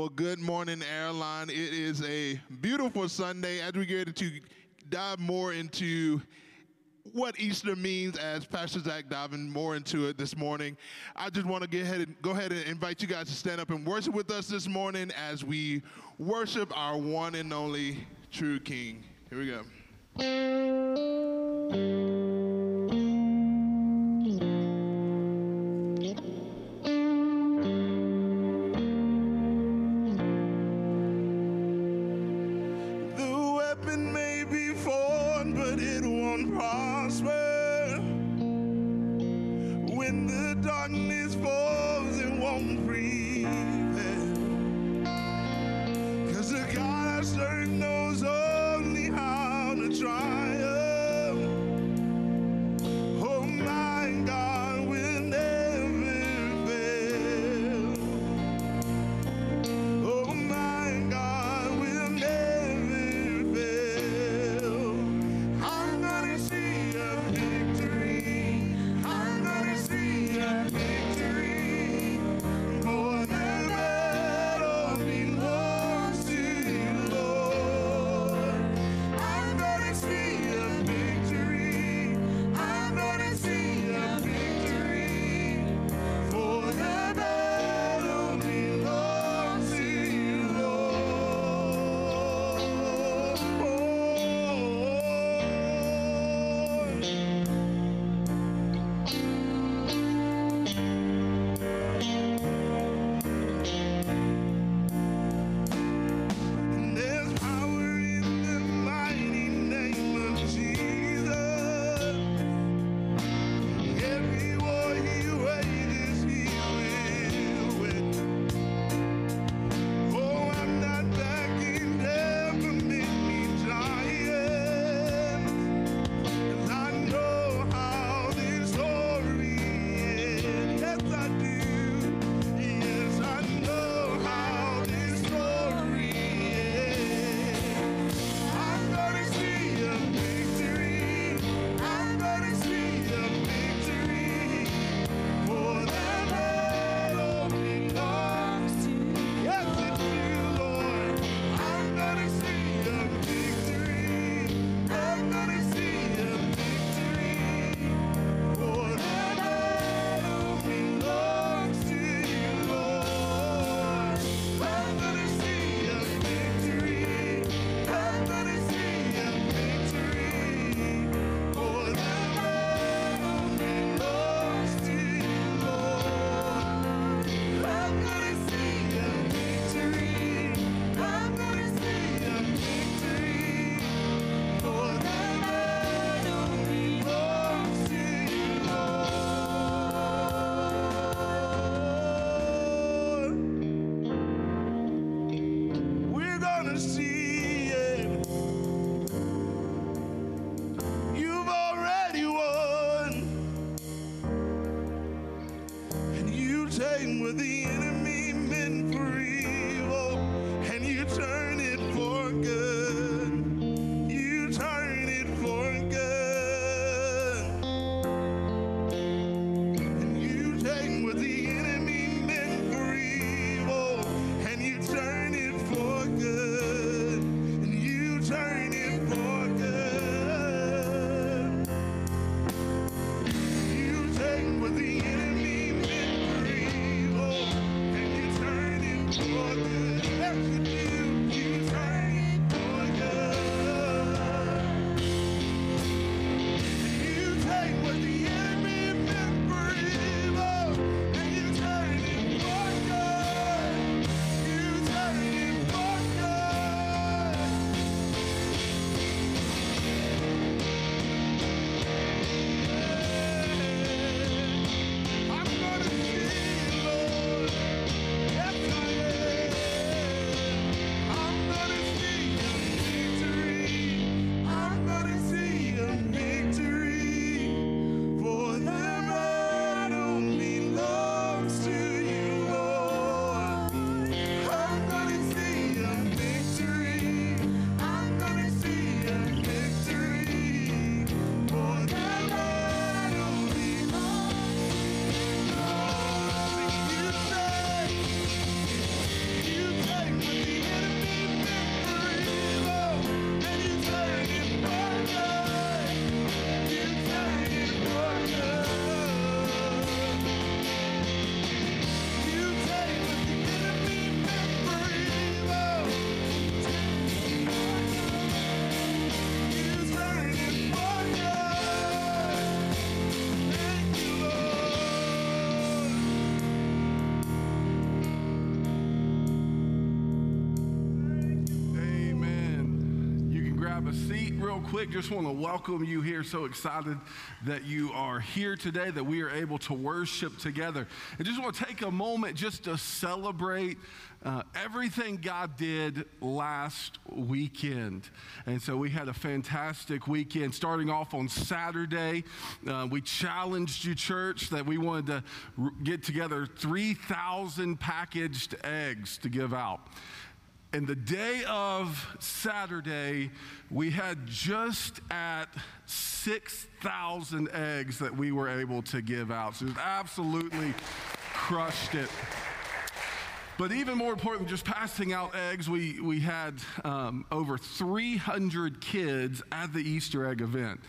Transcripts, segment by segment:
for Good Morning Airline. It is a beautiful Sunday as we get to dive more into what Easter means as Pastor Zach diving more into it this morning. I just want to get ahead and go ahead and invite you guys to stand up and worship with us this morning as we worship our one and only true King. Here we go. Just want to welcome you here. So excited that you are here today, that we are able to worship together. I just want to take a moment just to celebrate uh, everything God did last weekend. And so we had a fantastic weekend. Starting off on Saturday, uh, we challenged you, church, that we wanted to r- get together 3,000 packaged eggs to give out. And the day of Saturday, we had just at 6,000 eggs that we were able to give out. So it absolutely crushed it. But even more important than just passing out eggs, we, we had um, over 300 kids at the Easter egg event.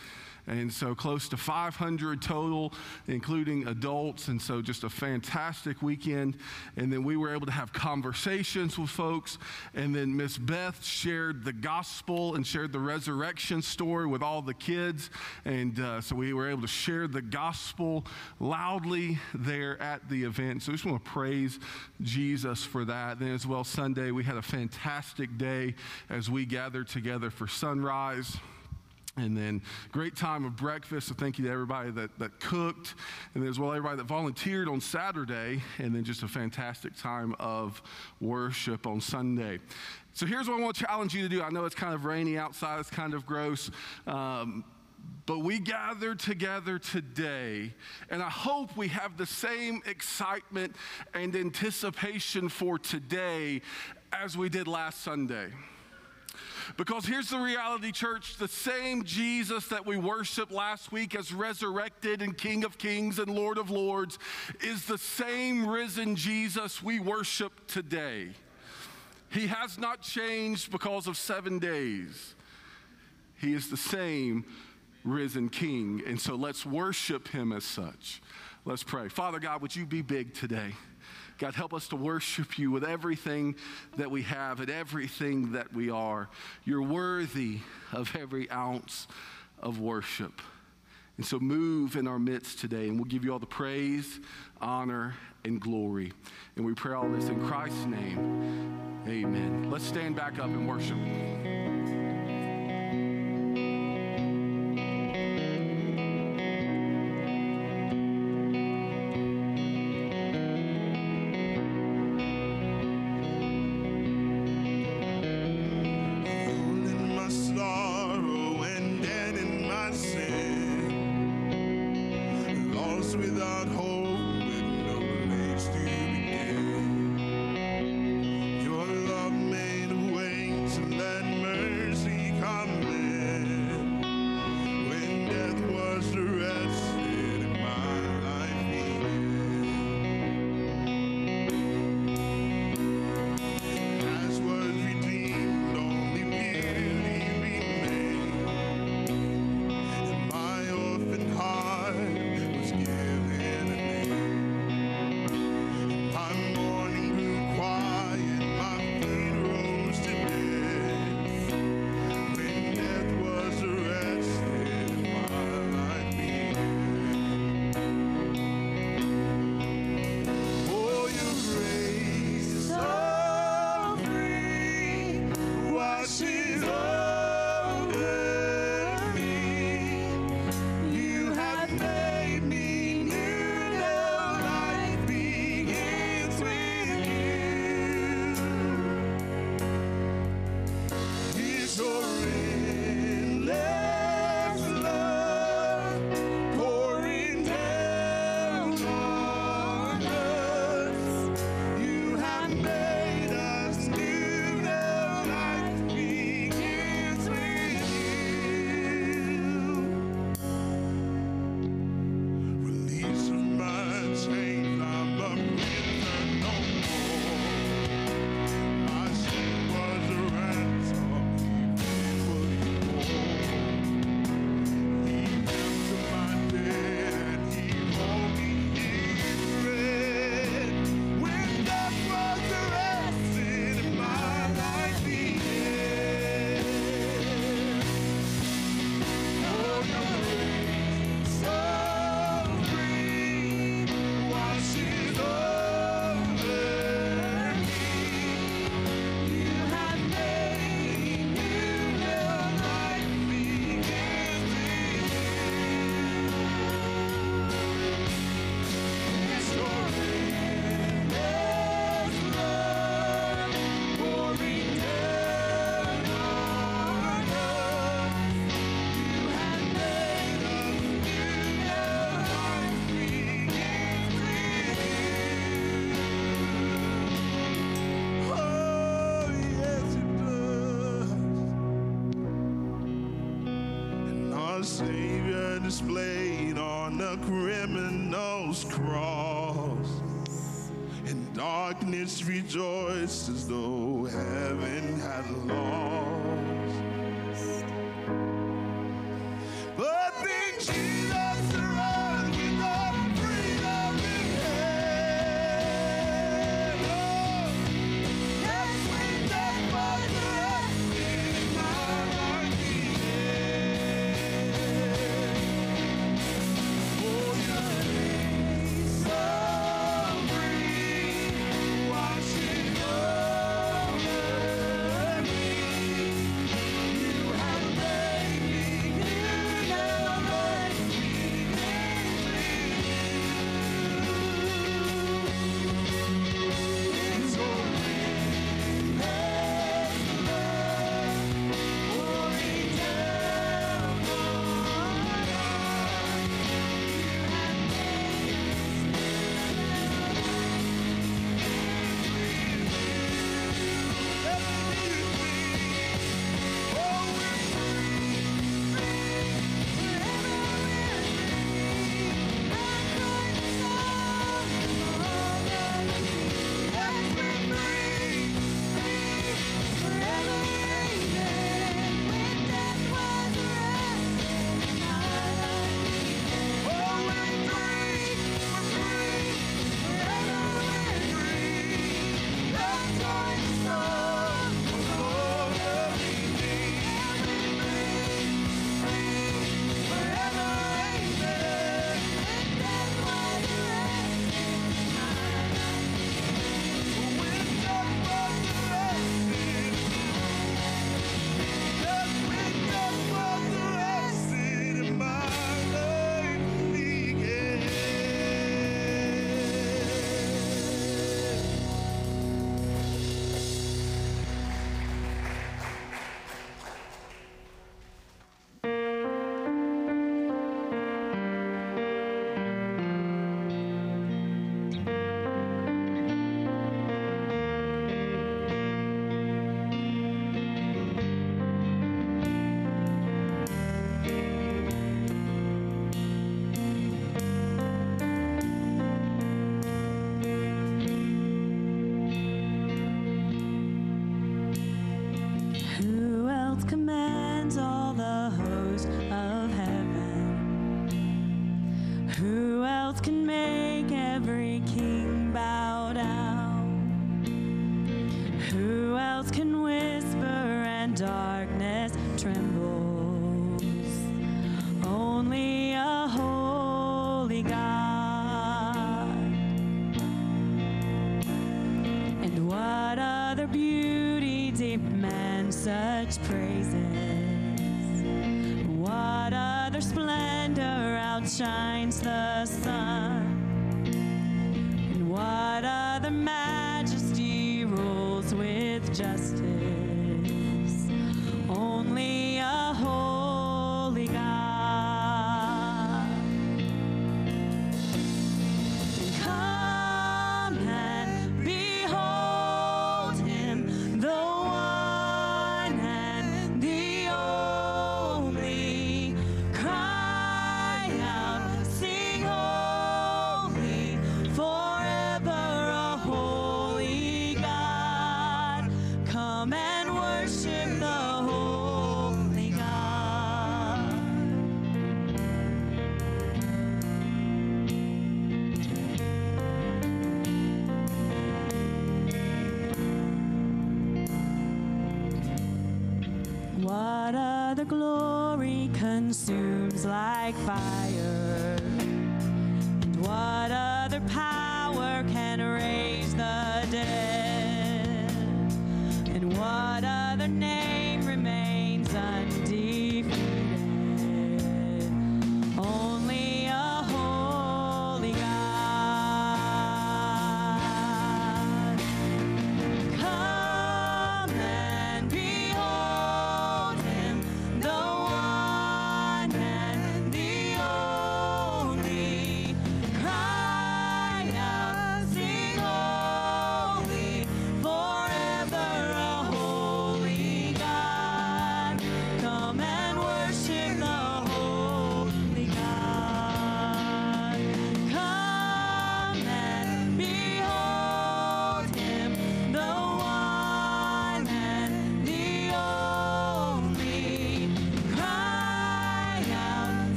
And so close to 500 total, including adults. And so just a fantastic weekend. And then we were able to have conversations with folks. And then Miss Beth shared the gospel and shared the resurrection story with all the kids. And uh, so we were able to share the gospel loudly there at the event. So I just want to praise Jesus for that. Then as well, Sunday, we had a fantastic day as we gathered together for sunrise. And then great time of breakfast. So thank you to everybody that, that cooked, and as well everybody that volunteered on Saturday, and then just a fantastic time of worship on Sunday. So here's what I want to challenge you to do. I know it's kind of rainy outside, it's kind of gross. Um, but we gather together today, and I hope we have the same excitement and anticipation for today as we did last Sunday. Because here's the reality, church the same Jesus that we worshiped last week as resurrected and King of Kings and Lord of Lords is the same risen Jesus we worship today. He has not changed because of seven days. He is the same risen King. And so let's worship him as such. Let's pray. Father God, would you be big today? God, help us to worship you with everything that we have and everything that we are. You're worthy of every ounce of worship. And so move in our midst today, and we'll give you all the praise, honor, and glory. And we pray all this in Christ's name. Amen. Let's stand back up and worship.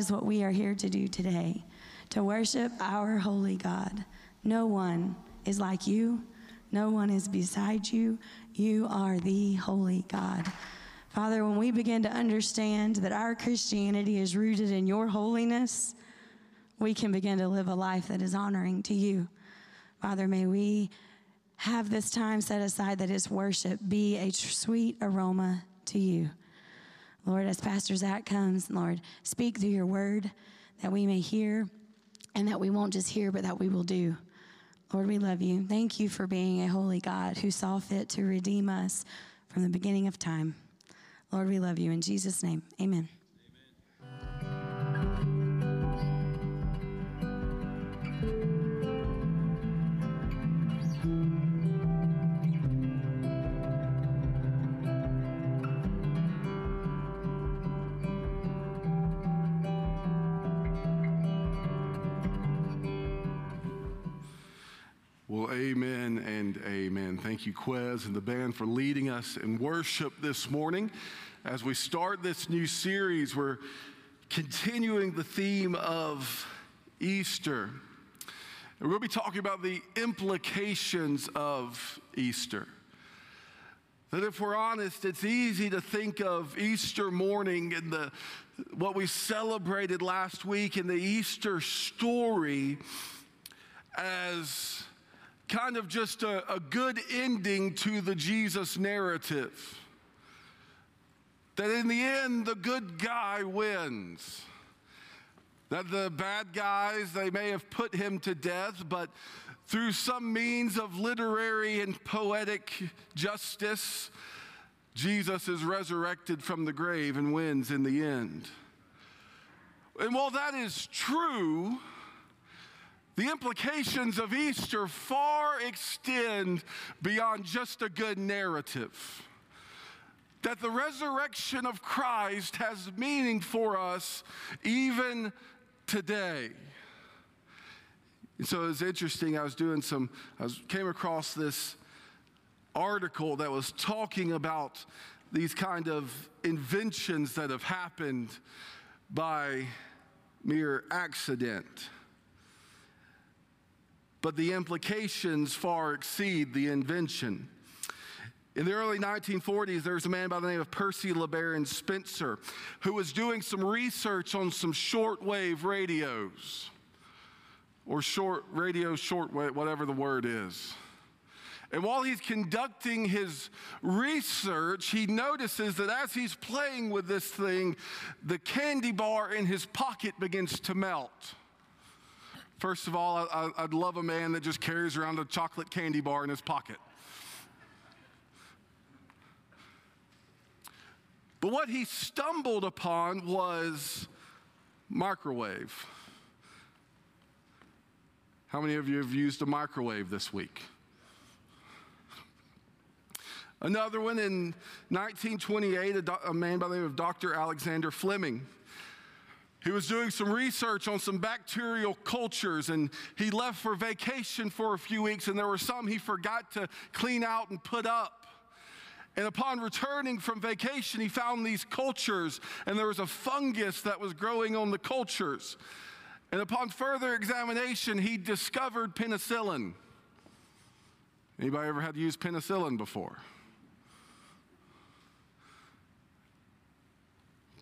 Is what we are here to do today to worship our holy God. No one is like you, no one is beside you. You are the holy God. Father, when we begin to understand that our Christianity is rooted in your holiness, we can begin to live a life that is honoring to you. Father, may we have this time set aside that is worship be a sweet aroma to you. Lord, as Pastor Zach comes, Lord, speak through your word that we may hear and that we won't just hear, but that we will do. Lord, we love you. Thank you for being a holy God who saw fit to redeem us from the beginning of time. Lord, we love you. In Jesus' name, amen. Thank you, Quez and the band, for leading us in worship this morning. As we start this new series, we're continuing the theme of Easter. And to be talking about the implications of Easter. That if we're honest, it's easy to think of Easter morning and the what we celebrated last week in the Easter story as kind of just a, a good ending to the Jesus narrative. That in the end, the good guy wins. That the bad guys, they may have put him to death, but through some means of literary and poetic justice, Jesus is resurrected from the grave and wins in the end. And while that is true, the implications of Easter far extend beyond just a good narrative. That the resurrection of Christ has meaning for us even today. And so it was interesting. I was doing some, I was, came across this article that was talking about these kind of inventions that have happened by mere accident. But the implications far exceed the invention. In the early 1940s, there was a man by the name of Percy LeBaron Spencer who was doing some research on some shortwave radios or short radio, shortwave, whatever the word is. And while he's conducting his research, he notices that as he's playing with this thing, the candy bar in his pocket begins to melt. First of all, I, would love a man that just carries around a chocolate candy bar in his pocket. But what he stumbled upon was microwave. How many of you have used a microwave this week? Another one in 1928, a, do- a man by the name of Dr. Alexander Fleming. He was doing some research on some bacterial cultures and he left for vacation for a few weeks, and there were some he forgot to clean out and put up. And upon returning from vacation, he found these cultures, and there was a fungus that was growing on the cultures. And upon further examination, he discovered penicillin. Anybody ever had to use penicillin before?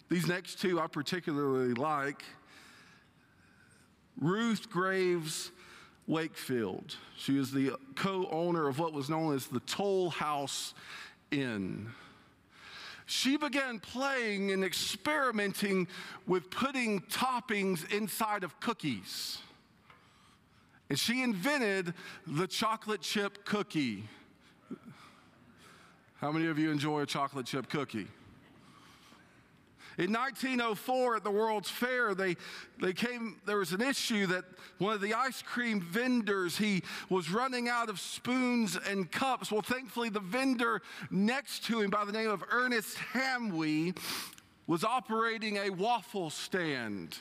These next two I particularly like. Ruth Graves Wakefield. She was the co owner of what was known as the Toll House Inn. She began playing and experimenting with putting toppings inside of cookies. And she invented the chocolate chip cookie. How many of you enjoy a chocolate chip cookie? In 1904 at the World's Fair, they, they came, there was an issue that one of the ice cream vendors, he was running out of spoons and cups. Well, thankfully, the vendor next to him by the name of Ernest Hamwi was operating a waffle stand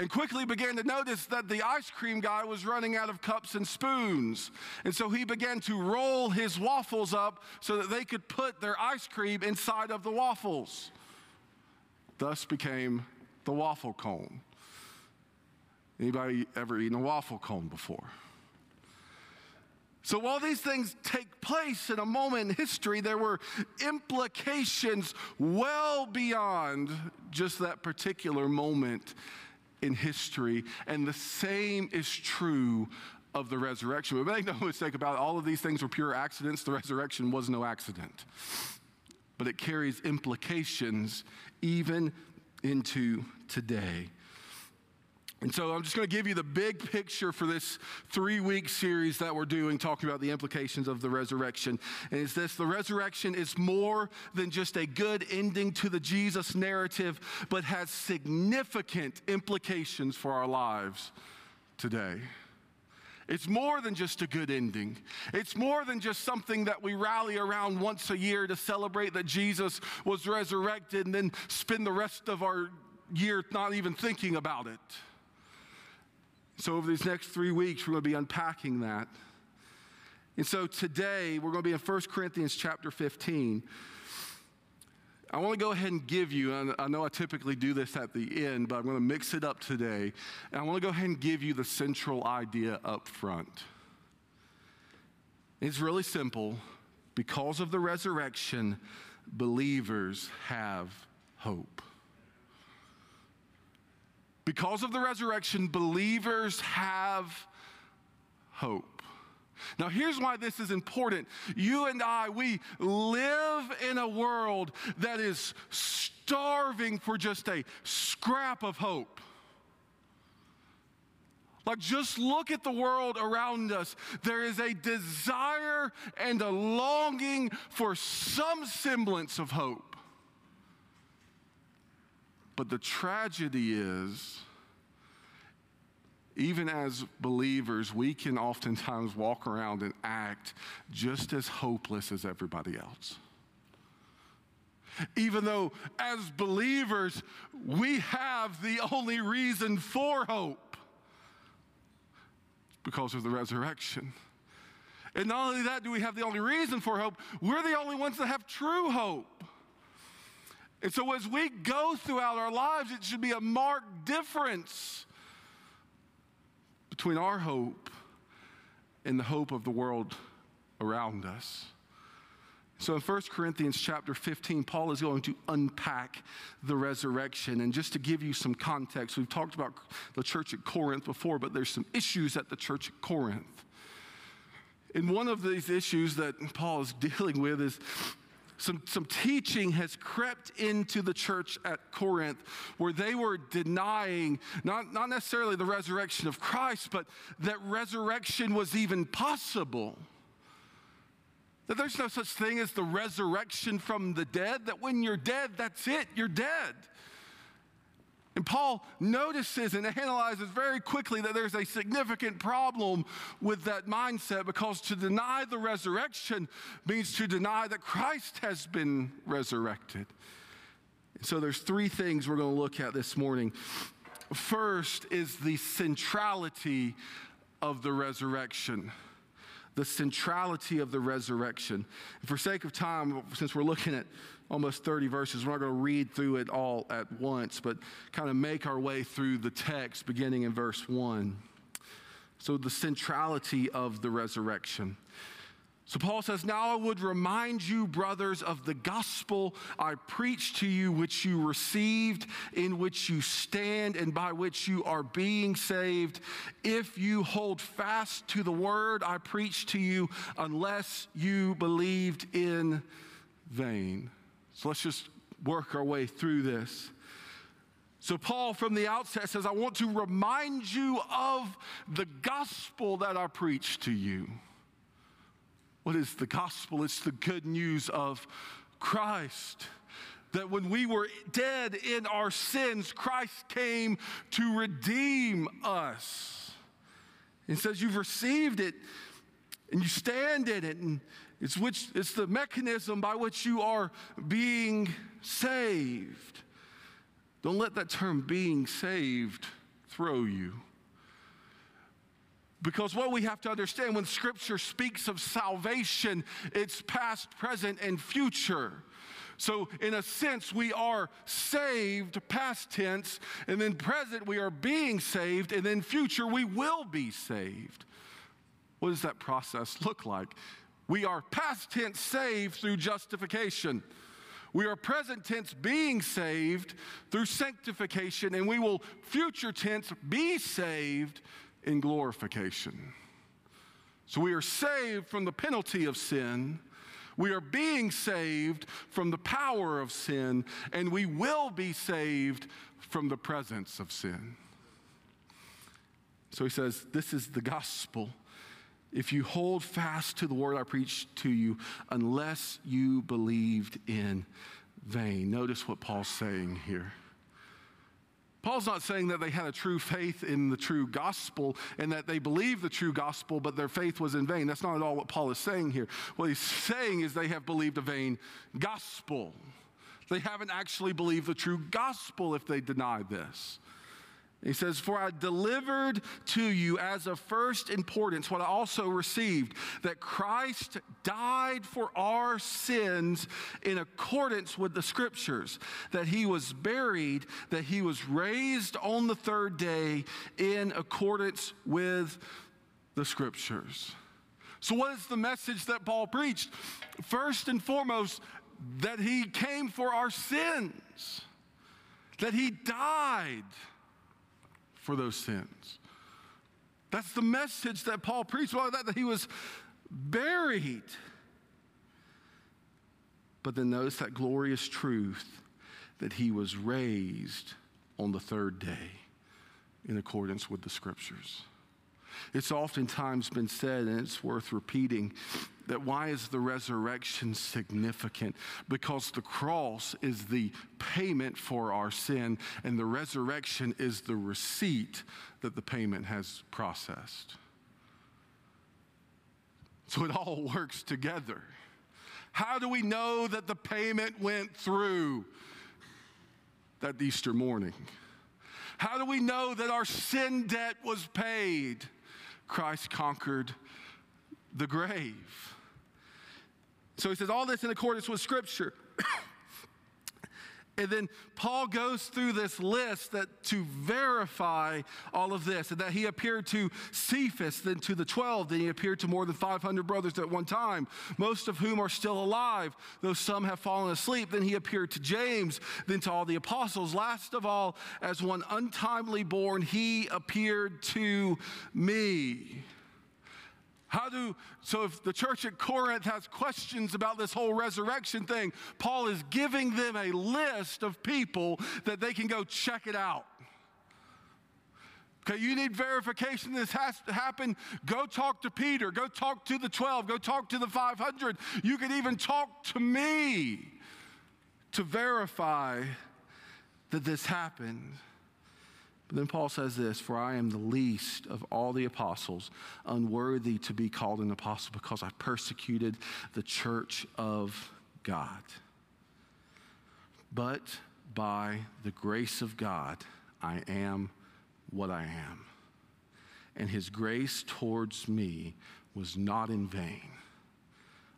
and quickly began to notice that the ice cream guy was running out of cups and spoons. And so he began to roll his waffles up so that they could put their ice cream inside of the waffles. Thus became the waffle cone. Anybody ever eaten a waffle cone before? So while these things take place in a moment in history, there were implications well beyond just that particular moment in history, and the same is true of the resurrection. But make no mistake about it, all of these things were pure accidents. The resurrection was no accident. But it carries implications even into today. And so I'm just going to give you the big picture for this three week series that we're doing, talking about the implications of the resurrection. And it's this the resurrection is more than just a good ending to the Jesus narrative, but has significant implications for our lives today. It's more than just a good ending. It's more than just something that we rally around once a year to celebrate that Jesus was resurrected and then spend the rest of our year not even thinking about it. So, over these next three weeks, we're going to be unpacking that. And so today, we're going to be in 1 Corinthians chapter 15. I want to go ahead and give you, and I know I typically do this at the end, but I'm going to mix it up today. And I want to go ahead and give you the central idea up front. It's really simple. Because of the resurrection, believers have hope. Because of the resurrection, believers have hope. Now, here's why this is important. You and I, we live in a world that is starving for just a scrap of hope. Like, just look at the world around us. There is a desire and a longing for some semblance of hope. But the tragedy is, even as believers, we can oftentimes walk around and act just as hopeless as everybody else. Even though, as believers, we have the only reason for hope because of the resurrection. And not only that, do we have the only reason for hope, we're the only ones that have true hope. And so, as we go throughout our lives, it should be a marked difference between our hope and the hope of the world around us. So in 1 Corinthians chapter 15, Paul is going to unpack the resurrection. And just to give you some context, we've talked about the church at Corinth before, but there's some issues at the church at Corinth. And one of these issues that Paul is dealing with is some, some teaching has crept into the church at Corinth where they were denying not, not necessarily the resurrection of Christ, but that resurrection was even possible. That there's no such thing as the resurrection from the dead, that when you're dead, that's it, you're dead. And Paul notices and analyzes very quickly that there's a significant problem with that mindset because to deny the resurrection means to deny that Christ has been resurrected. So there's three things we're going to look at this morning. First is the centrality of the resurrection the centrality of the resurrection. For sake of time, since we're looking at almost 30 verses, we're not going to read through it all at once, but kind of make our way through the text beginning in verse 1. So, the centrality of the resurrection. So Paul says, Now I would remind you, brothers, of the gospel I preached to you, which you received, in which you stand, and by which you are being saved, if you hold fast to the word I preached to you, unless you believed in vain. So let's just work our way through this. So, Paul from the outset says, I want to remind you of the gospel that I preached to you. What is the gospel? It's the good news of Christ. That when we were dead in our sins, Christ came to redeem us. He says, You've received it and you stand in it, and it's, which, it's the mechanism by which you are being saved. Don't let that term being saved throw you. Because what we have to understand when Scripture speaks of salvation, it's past, present, and future. So, in a sense, we are saved, past tense, and then present, we are being saved, and then future, we will be saved. What does that process look like? We are past tense saved through justification. We are present tense being saved through sanctification, and we will future tense be saved in glorification. So we are saved from the penalty of sin. We are being saved from the power of sin, and we will be saved from the presence of sin. So he says, This is the gospel. If you hold fast to the word I preached to you, unless you believed in vain. Notice what Paul's saying here. Paul's not saying that they had a true faith in the true gospel and that they believed the true gospel, but their faith was in vain. That's not at all what Paul is saying here. What he's saying is they have believed a vain gospel. They haven't actually believed the true gospel if they deny this. He says, For I delivered to you as of first importance what I also received that Christ died for our sins in accordance with the scriptures, that he was buried, that he was raised on the third day in accordance with the scriptures. So, what is the message that Paul preached? First and foremost, that he came for our sins, that he died for those sins. That's the message that Paul preached. Well, that, that he was buried. But then notice that glorious truth that he was raised on the third day in accordance with the scriptures. It's oftentimes been said, and it's worth repeating, that why is the resurrection significant? Because the cross is the payment for our sin, and the resurrection is the receipt that the payment has processed. So it all works together. How do we know that the payment went through that Easter morning? How do we know that our sin debt was paid? Christ conquered the grave. So he says, all this in accordance with Scripture. And then Paul goes through this list that to verify all of this, and that he appeared to Cephas, then to the 12, then he appeared to more than 500 brothers at one time, most of whom are still alive, though some have fallen asleep. Then he appeared to James, then to all the apostles. Last of all, as one untimely born, he appeared to me. How do, so if the church at Corinth has questions about this whole resurrection thing, Paul is giving them a list of people that they can go check it out. Okay, you need verification this has to happen. Go talk to Peter. Go talk to the 12. Go talk to the 500. You can even talk to me to verify that this happened. But then Paul says this For I am the least of all the apostles, unworthy to be called an apostle because I persecuted the church of God. But by the grace of God, I am what I am. And his grace towards me was not in vain.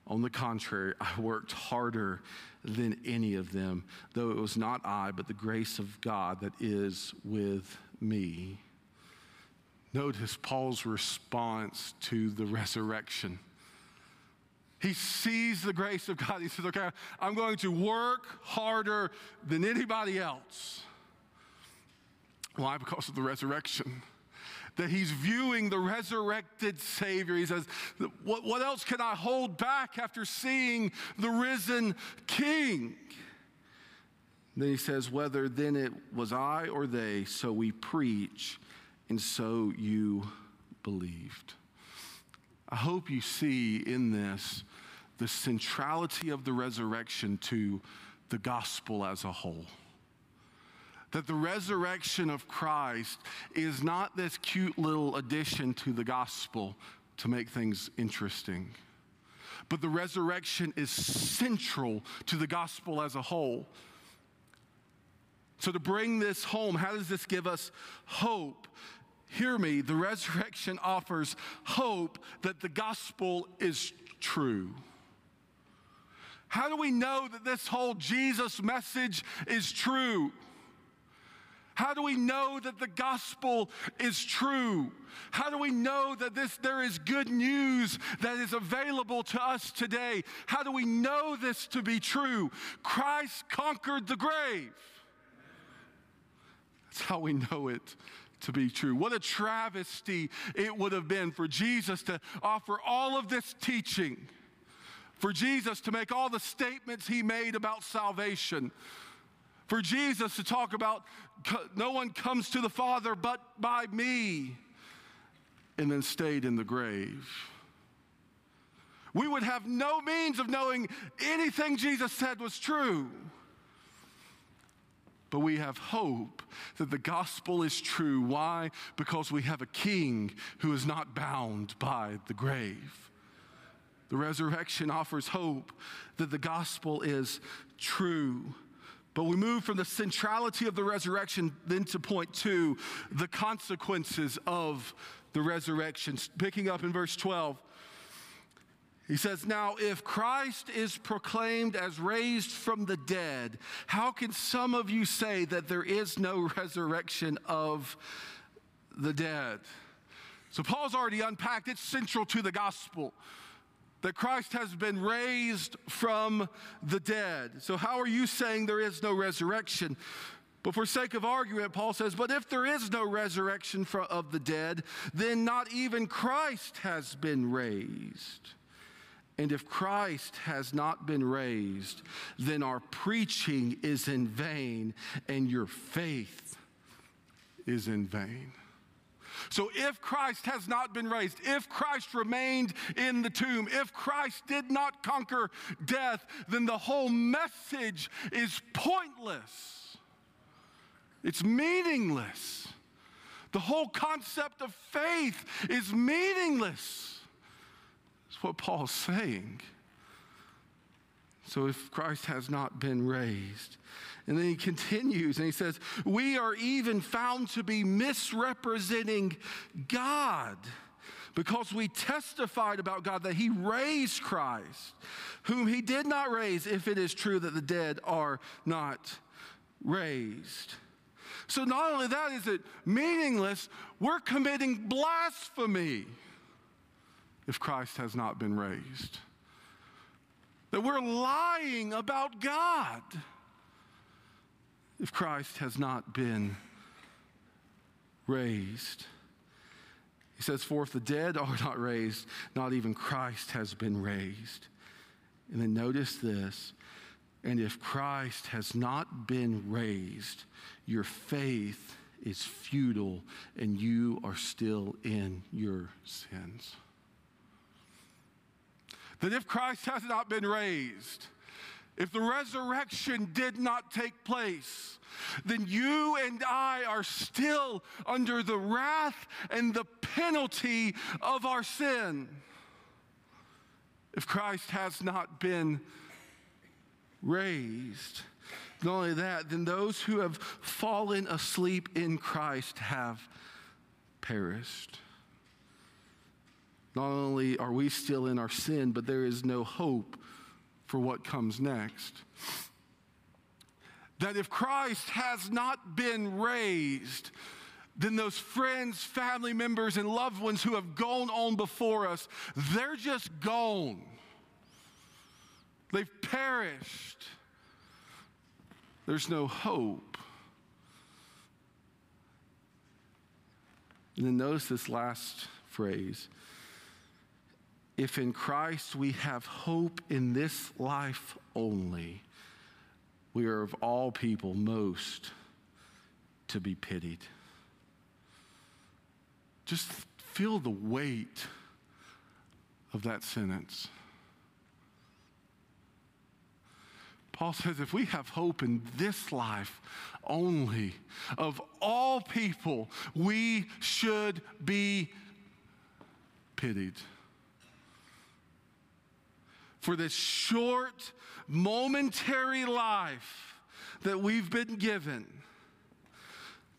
On the contrary, I worked harder than any of them, though it was not I, but the grace of God that is with me. Notice Paul's response to the resurrection. He sees the grace of God. He says, Okay, I'm going to work harder than anybody else. Why? Because of the resurrection that he's viewing the resurrected Savior. He says, what, what else can I hold back after seeing the risen King? Then he says, Whether then it was I or they, so we preach, and so you believed. I hope you see in this the centrality of the resurrection to the gospel as a whole. That the resurrection of Christ is not this cute little addition to the gospel to make things interesting, but the resurrection is central to the gospel as a whole. So, to bring this home, how does this give us hope? Hear me, the resurrection offers hope that the gospel is true. How do we know that this whole Jesus message is true? How do we know that the gospel is true? How do we know that this there is good news that is available to us today? How do we know this to be true? Christ conquered the grave. That's how we know it to be true. What a travesty it would have been for Jesus to offer all of this teaching, for Jesus to make all the statements he made about salvation, for Jesus to talk about no one comes to the Father but by me, and then stayed in the grave. We would have no means of knowing anything Jesus said was true. But we have hope that the gospel is true. Why? Because we have a king who is not bound by the grave. The resurrection offers hope that the gospel is true. But we move from the centrality of the resurrection then to point two the consequences of the resurrection. Picking up in verse 12. He says, Now, if Christ is proclaimed as raised from the dead, how can some of you say that there is no resurrection of the dead? So, Paul's already unpacked, it's central to the gospel that Christ has been raised from the dead. So, how are you saying there is no resurrection? But for sake of argument, Paul says, But if there is no resurrection of the dead, then not even Christ has been raised. And if Christ has not been raised, then our preaching is in vain and your faith is in vain. So, if Christ has not been raised, if Christ remained in the tomb, if Christ did not conquer death, then the whole message is pointless. It's meaningless. The whole concept of faith is meaningless That's what Paul's saying. So if Christ has not been raised, and then he continues and he says, We are even found to be misrepresenting God because we testified about God that he raised Christ, whom he did not raise, if it is true that the dead are not raised. So not only that is it meaningless, we're committing blasphemy if Christ has not been raised. That we're lying about God if Christ has not been raised. He says, For if the dead are not raised, not even Christ has been raised. And then notice this and if Christ has not been raised, your faith is futile and you are still in your sins that if Christ has not been raised, if the resurrection did not take place, then you and I are still under the wrath and the penalty of our sin. If Christ has not been raised, not only that, then those who have fallen asleep in Christ have perished. Not only are we still in our sin, but there is no hope for what comes next. That if Christ has not been raised, then those friends, family members, and loved ones who have gone on before us, they're just gone. They've perished. There's no hope. And then notice this last phrase if in Christ we have hope in this life only, we are of all people most to be pitied. Just feel the weight of that sentence. Paul says if we have hope in this life only, of all people, we should be pitied. For this short, momentary life that we've been given,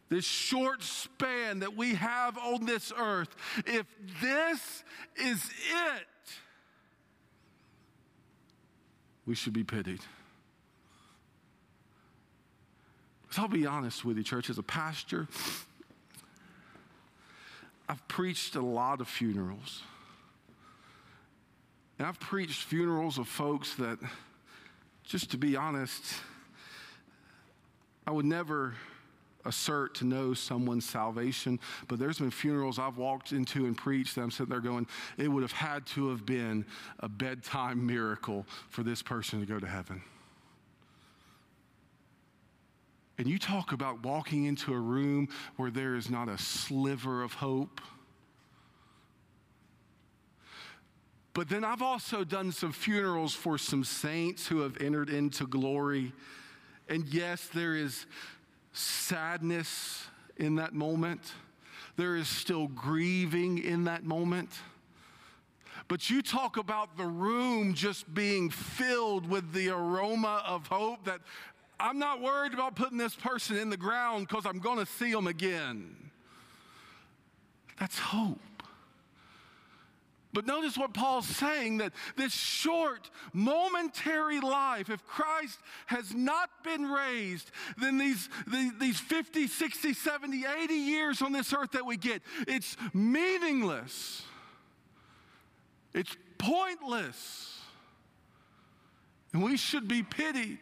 this short span that we have on this earth, if this is it, we should be pitied. So I'll be honest with you, church, as a pastor, I've preached a lot of funerals. And I've preached funerals of folks that, just to be honest, I would never assert to know someone's salvation, but there's been funerals I've walked into and preached that I'm sitting there going, it would have had to have been a bedtime miracle for this person to go to heaven. And you talk about walking into a room where there is not a sliver of hope. But then I've also done some funerals for some saints who have entered into glory. And yes, there is sadness in that moment, there is still grieving in that moment. But you talk about the room just being filled with the aroma of hope that I'm not worried about putting this person in the ground because I'm going to see them again. That's hope. But notice what Paul's saying that this short, momentary life, if Christ has not been raised, then these, these 50, 60, 70, 80 years on this earth that we get, it's meaningless. It's pointless. And we should be pitied.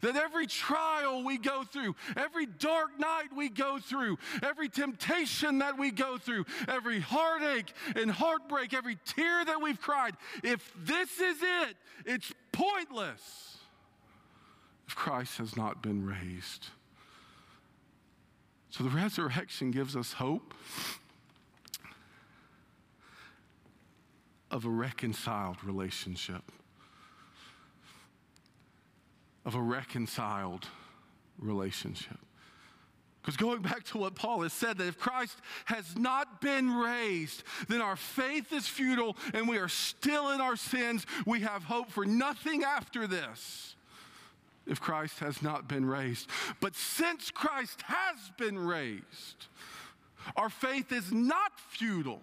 That every trial we go through, every dark night we go through, every temptation that we go through, every heartache and heartbreak, every tear that we've cried, if this is it, it's pointless if Christ has not been raised. So the resurrection gives us hope of a reconciled relationship of a reconciled relationship. Because going back to what Paul has said, that if Christ has not been raised, then our faith is futile and we are still in our sins. We have hope for nothing after this if Christ has not been raised. But since Christ has been raised, our faith is not futile.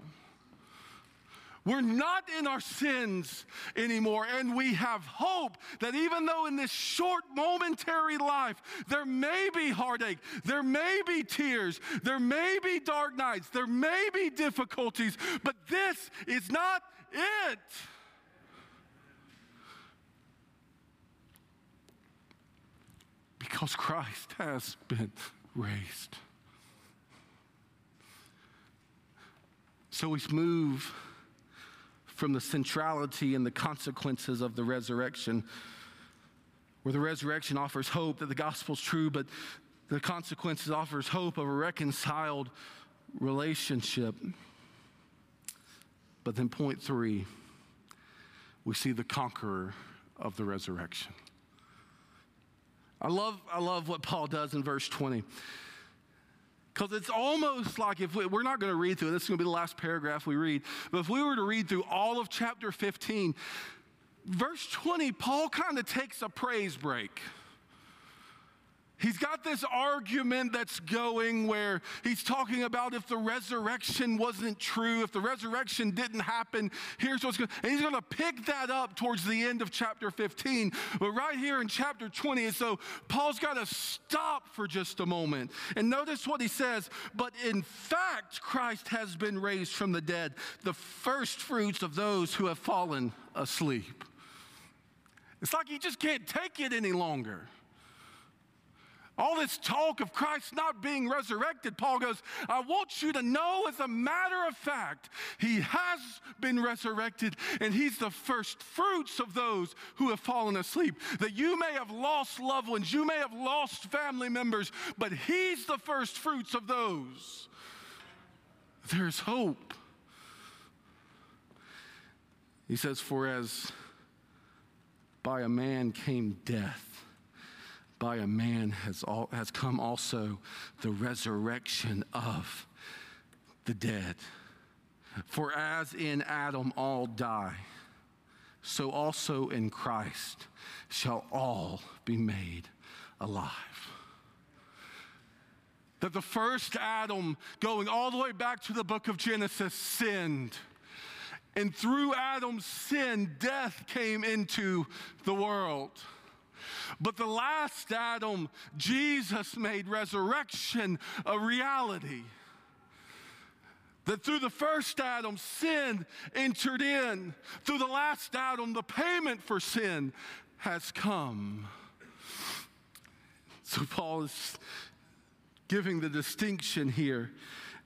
We're not in our sins anymore, and we have hope that even though in this short momentary life there may be heartache, there may be tears, there may be dark nights, there may be difficulties, but this is not it. Because Christ has been raised. So we move from the centrality and the consequences of the resurrection, where the resurrection offers hope that the gospel is true, but the consequences offers hope of a reconciled relationship. But then, point three, we see the conqueror of the resurrection. I love, I love what Paul does in verse 20. Because it's almost like if we, are not going to read through it, this is going to be the last paragraph we read. But if we were to read through all of chapter 15, verse 20, Paul kind of takes a praise break. He's got this argument that's going where he's talking about if the resurrection wasn't true, if the resurrection didn't happen, here's what's going to, and he's going to pick that up towards the end of chapter 15. But right here in chapter 20, so Paul's got to stop for just a moment. And notice what he says, but in fact, Christ has been raised from the dead, the first fruits of those who have fallen asleep. It's like he just can't take it any longer. All this talk of Christ not being resurrected, Paul goes, I want you to know as a matter of fact, he has been resurrected and he's the first fruits of those who have fallen asleep. That you may have lost loved ones, you may have lost family members, but he's the first fruits of those. There's hope. He says, For as by a man came death. By a man has, all, has come also the resurrection of the dead. For as in Adam all die, so also in Christ shall all be made alive. That the first Adam, going all the way back to the book of Genesis, sinned. And through Adam's sin, death came into the world. But the last Adam, Jesus made resurrection a reality. That through the first Adam, sin entered in. Through the last Adam, the payment for sin has come. So Paul is giving the distinction here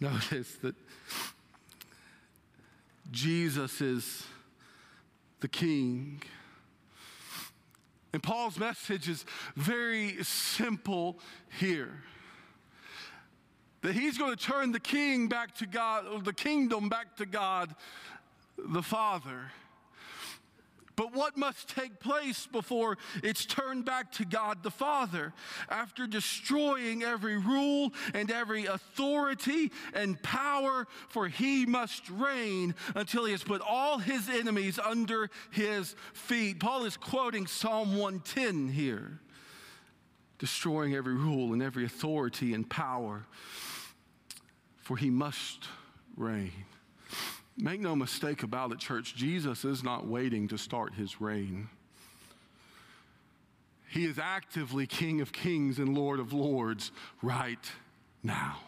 Notice that Jesus is the king. And Paul's message is very simple here that he's going to turn the king back to God, the kingdom back to God the Father. But what must take place before it's turned back to God the Father? After destroying every rule and every authority and power, for he must reign until he has put all his enemies under his feet. Paul is quoting Psalm 110 here destroying every rule and every authority and power, for he must reign. Make no mistake about it, church, Jesus is not waiting to start his reign. He is actively King of Kings and Lord of Lords right now.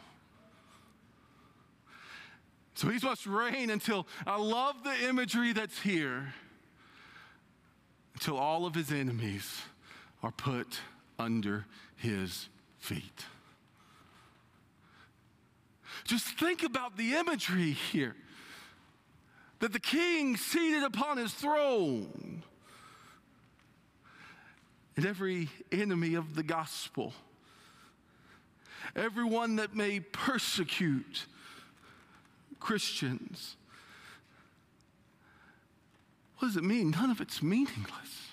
So he must reign until, I love the imagery that's here, until all of his enemies are put under his feet. Just think about the imagery here that the king seated upon his throne and every enemy of the gospel, everyone that may persecute Christians. What does it mean? None of it's meaningless.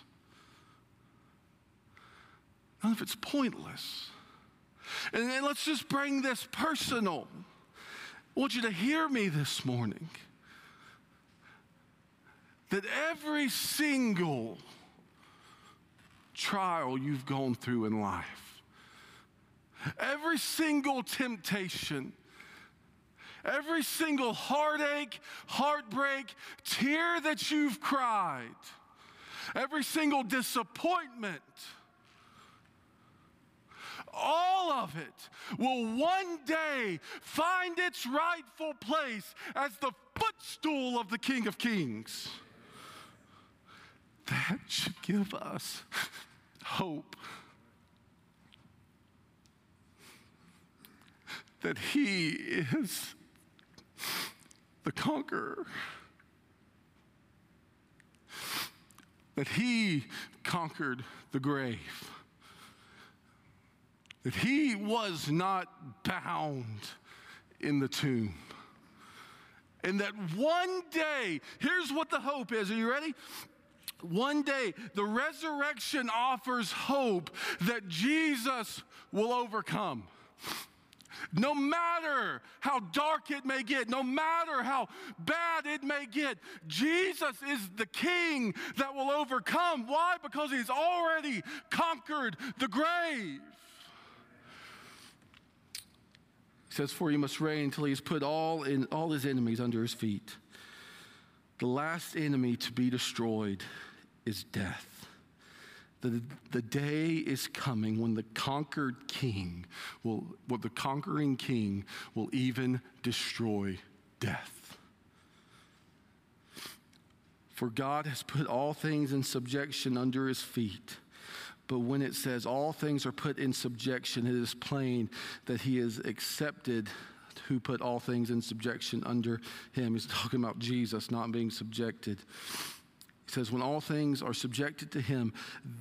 None of it's pointless. And let's just bring this personal. I want you to hear me this morning that every single trial you've gone through in life, every single temptation, every single heartache, heartbreak, tear that you've cried, every single disappointment, all of it will one day find its rightful place as the footstool of the King of Kings that should give us hope that He is the conqueror, that He conquered the grave, that He was not bound in the tomb. And that one day, here's what the hope is. Are you ready? One day, the resurrection offers hope that Jesus will overcome. No matter how dark it may get, no matter how bad it may get, Jesus is the king that will overcome. Why? Because he's already conquered the grave. He says, For he must reign until he has put all, in, all his enemies under his feet. The last enemy to be destroyed is death. The, the day is coming when the conquered king will, well, the conquering king will even destroy death. For God has put all things in subjection under his feet. But when it says all things are put in subjection, it is plain that he is accepted who put all things in subjection under him. He's talking about Jesus not being subjected. He says, when all things are subjected to him,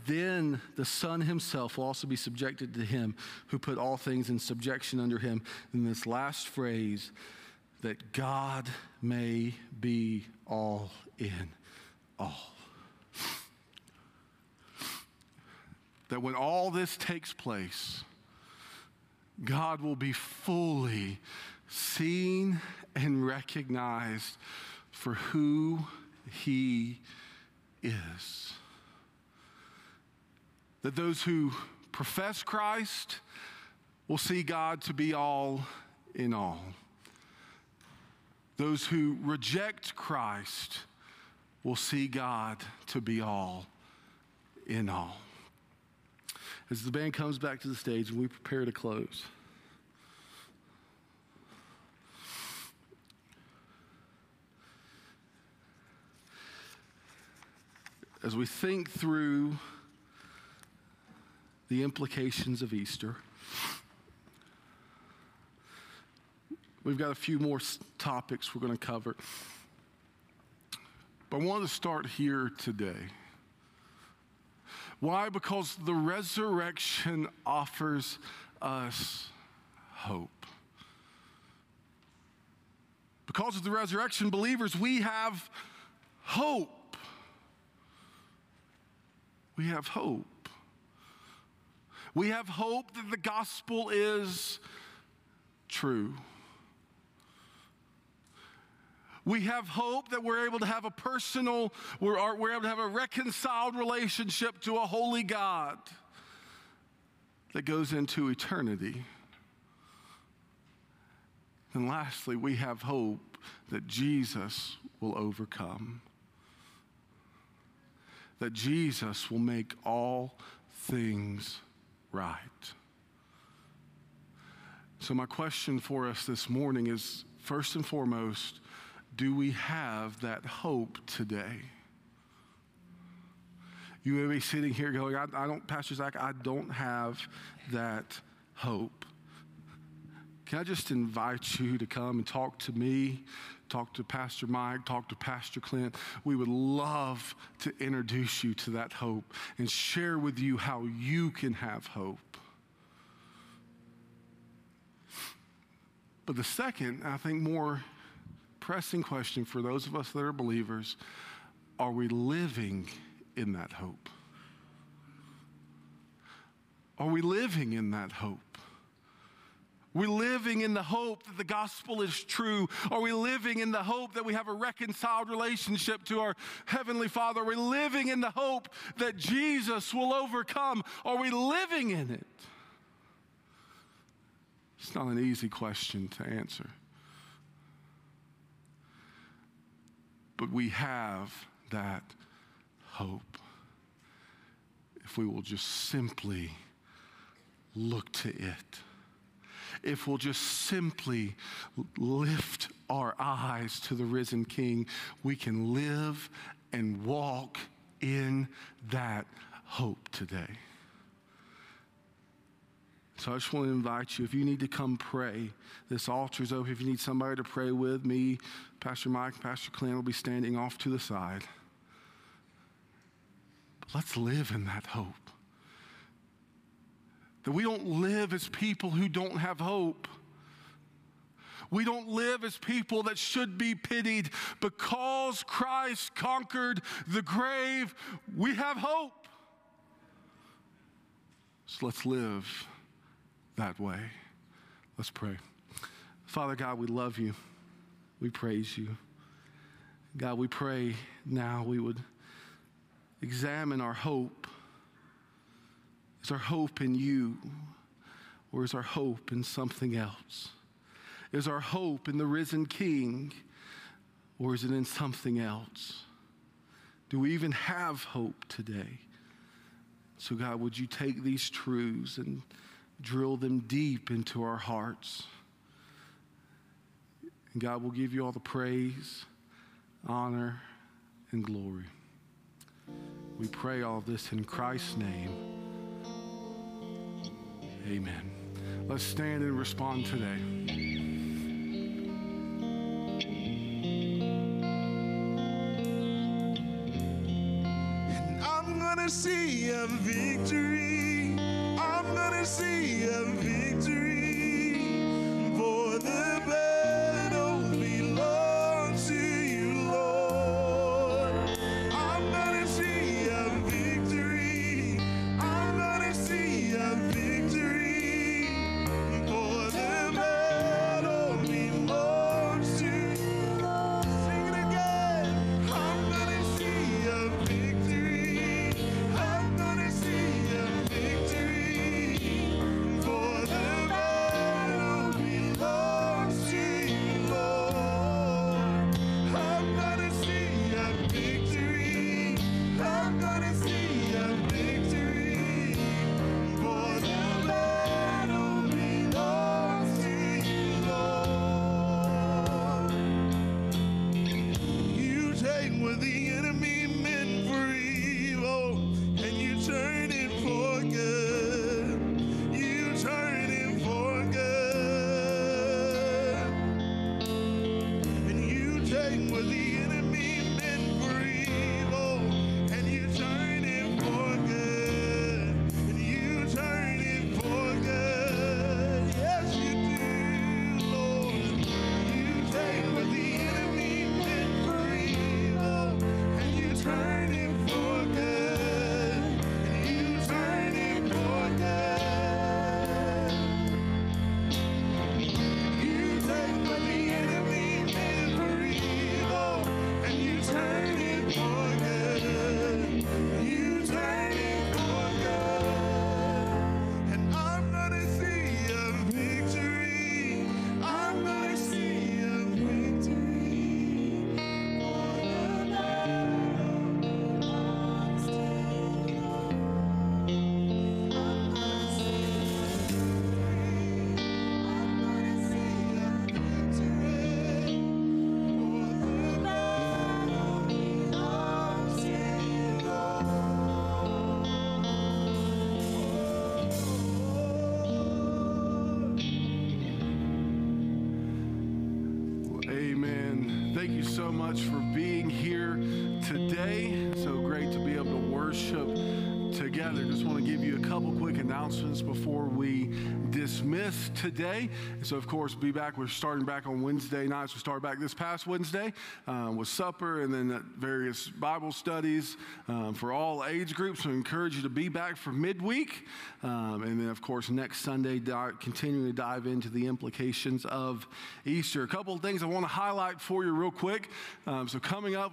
then the Son himself will also be subjected to him who put all things in subjection under him. In this last phrase, that God may be all in all. That when all this takes place, God will be fully seen and recognized for who He is. That those who profess Christ will see God to be all in all. Those who reject Christ will see God to be all in all. As the band comes back to the stage and we prepare to close. As we think through the implications of Easter, we've got a few more topics we're going to cover. But I want to start here today. Why? Because the resurrection offers us hope. Because of the resurrection, believers, we have hope. We have hope. We have hope that the gospel is true. We have hope that we're able to have a personal, we're, we're able to have a reconciled relationship to a holy God that goes into eternity. And lastly, we have hope that Jesus will overcome, that Jesus will make all things right. So, my question for us this morning is first and foremost, do we have that hope today? You may be sitting here going, I, I don't, Pastor Zach, I don't have that hope. Can I just invite you to come and talk to me, talk to Pastor Mike, talk to Pastor Clint? We would love to introduce you to that hope and share with you how you can have hope. But the second, I think more pressing question for those of us that are believers are we living in that hope? Are we living in that hope? We living in the hope that the gospel is true? Are we living in the hope that we have a reconciled relationship to our Heavenly Father? Are we living in the hope that Jesus will overcome? Are we living in it? It's not an easy question to answer. But we have that hope if we will just simply look to it. If we'll just simply lift our eyes to the risen King, we can live and walk in that hope today. So I just want to invite you, if you need to come pray, this altar is open. If you need somebody to pray with me, Pastor Mike, Pastor Clint will be standing off to the side. But let's live in that hope. That we don't live as people who don't have hope. We don't live as people that should be pitied. Because Christ conquered the grave, we have hope. So let's live that way. Let's pray. Father God, we love you. We praise you. God, we pray now we would examine our hope. Is our hope in you, or is our hope in something else? Is our hope in the risen King, or is it in something else? Do we even have hope today? So, God, would you take these truths and drill them deep into our hearts? And God will give you all the praise, honor, and glory. We pray all this in Christ's name. Amen. Let's stand and respond today. see a victory. I'm gonna see a victory so much for being here today. So great to be able to worship together. Just want to give you a couple quick announcements before we dismiss today. So, of course, be back. We're starting back on Wednesday nights. We started back this past Wednesday um, with supper and then various Bible studies um, for all age groups. So, I encourage you to be back for midweek. Um, and then, of course, next Sunday, continuing to dive into the implications of Easter. A couple of things I want to highlight for you real quick. Um, so, coming up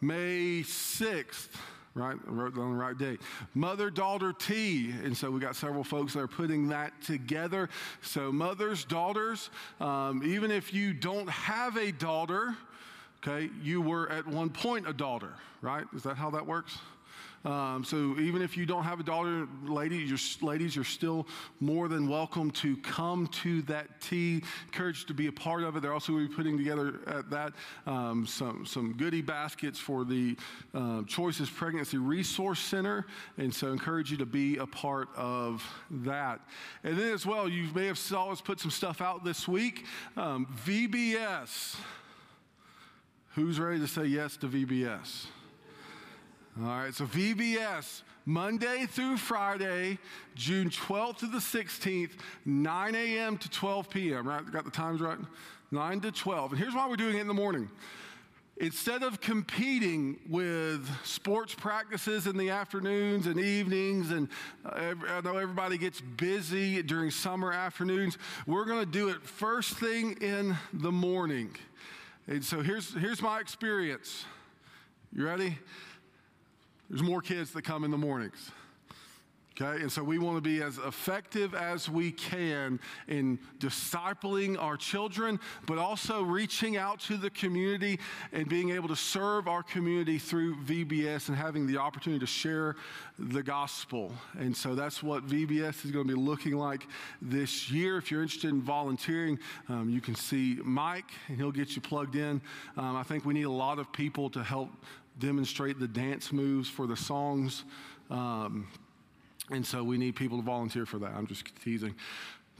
May 6th, right? I wrote down the right date. Mother daughter tea. And so we got several folks that are putting that together. So, mothers, daughters, um, even if you don't have a daughter, okay, you were at one point a daughter, right? Is that how that works? Um, so even if you don't have a daughter, lady, you're, ladies, you're still more than welcome to come to that tea. Encouraged to be a part of it. They're also going to be putting together at that um, some some goodie baskets for the uh, Choices Pregnancy Resource Center, and so encourage you to be a part of that. And then as well, you may have saw us put some stuff out this week. Um, VBS. Who's ready to say yes to VBS? All right, so VBS, Monday through Friday, June 12th to the 16th, 9 a.m. to 12 p.m., right? Got the times right? 9 to 12. And here's why we're doing it in the morning. Instead of competing with sports practices in the afternoons and evenings, and I know everybody gets busy during summer afternoons, we're going to do it first thing in the morning. And so here's, here's my experience. You ready? There's more kids that come in the mornings. Okay, and so we want to be as effective as we can in discipling our children, but also reaching out to the community and being able to serve our community through VBS and having the opportunity to share the gospel. And so that's what VBS is going to be looking like this year. If you're interested in volunteering, um, you can see Mike, and he'll get you plugged in. Um, I think we need a lot of people to help demonstrate the dance moves for the songs. Um, and so we need people to volunteer for that. I'm just teasing.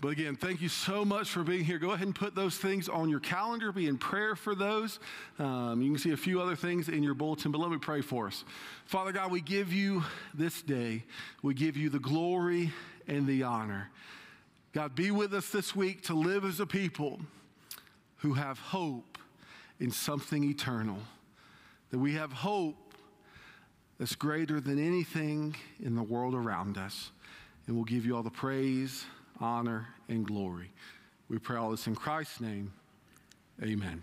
But again, thank you so much for being here. Go ahead and put those things on your calendar. Be in prayer for those. Um, you can see a few other things in your bulletin, but let me pray for us. Father God, we give you this day, we give you the glory and the honor. God, be with us this week to live as a people who have hope in something eternal, that we have hope that's greater than anything in the world around us. And we'll give you all the praise, honor, and glory. We pray all this in Christ's name. Amen.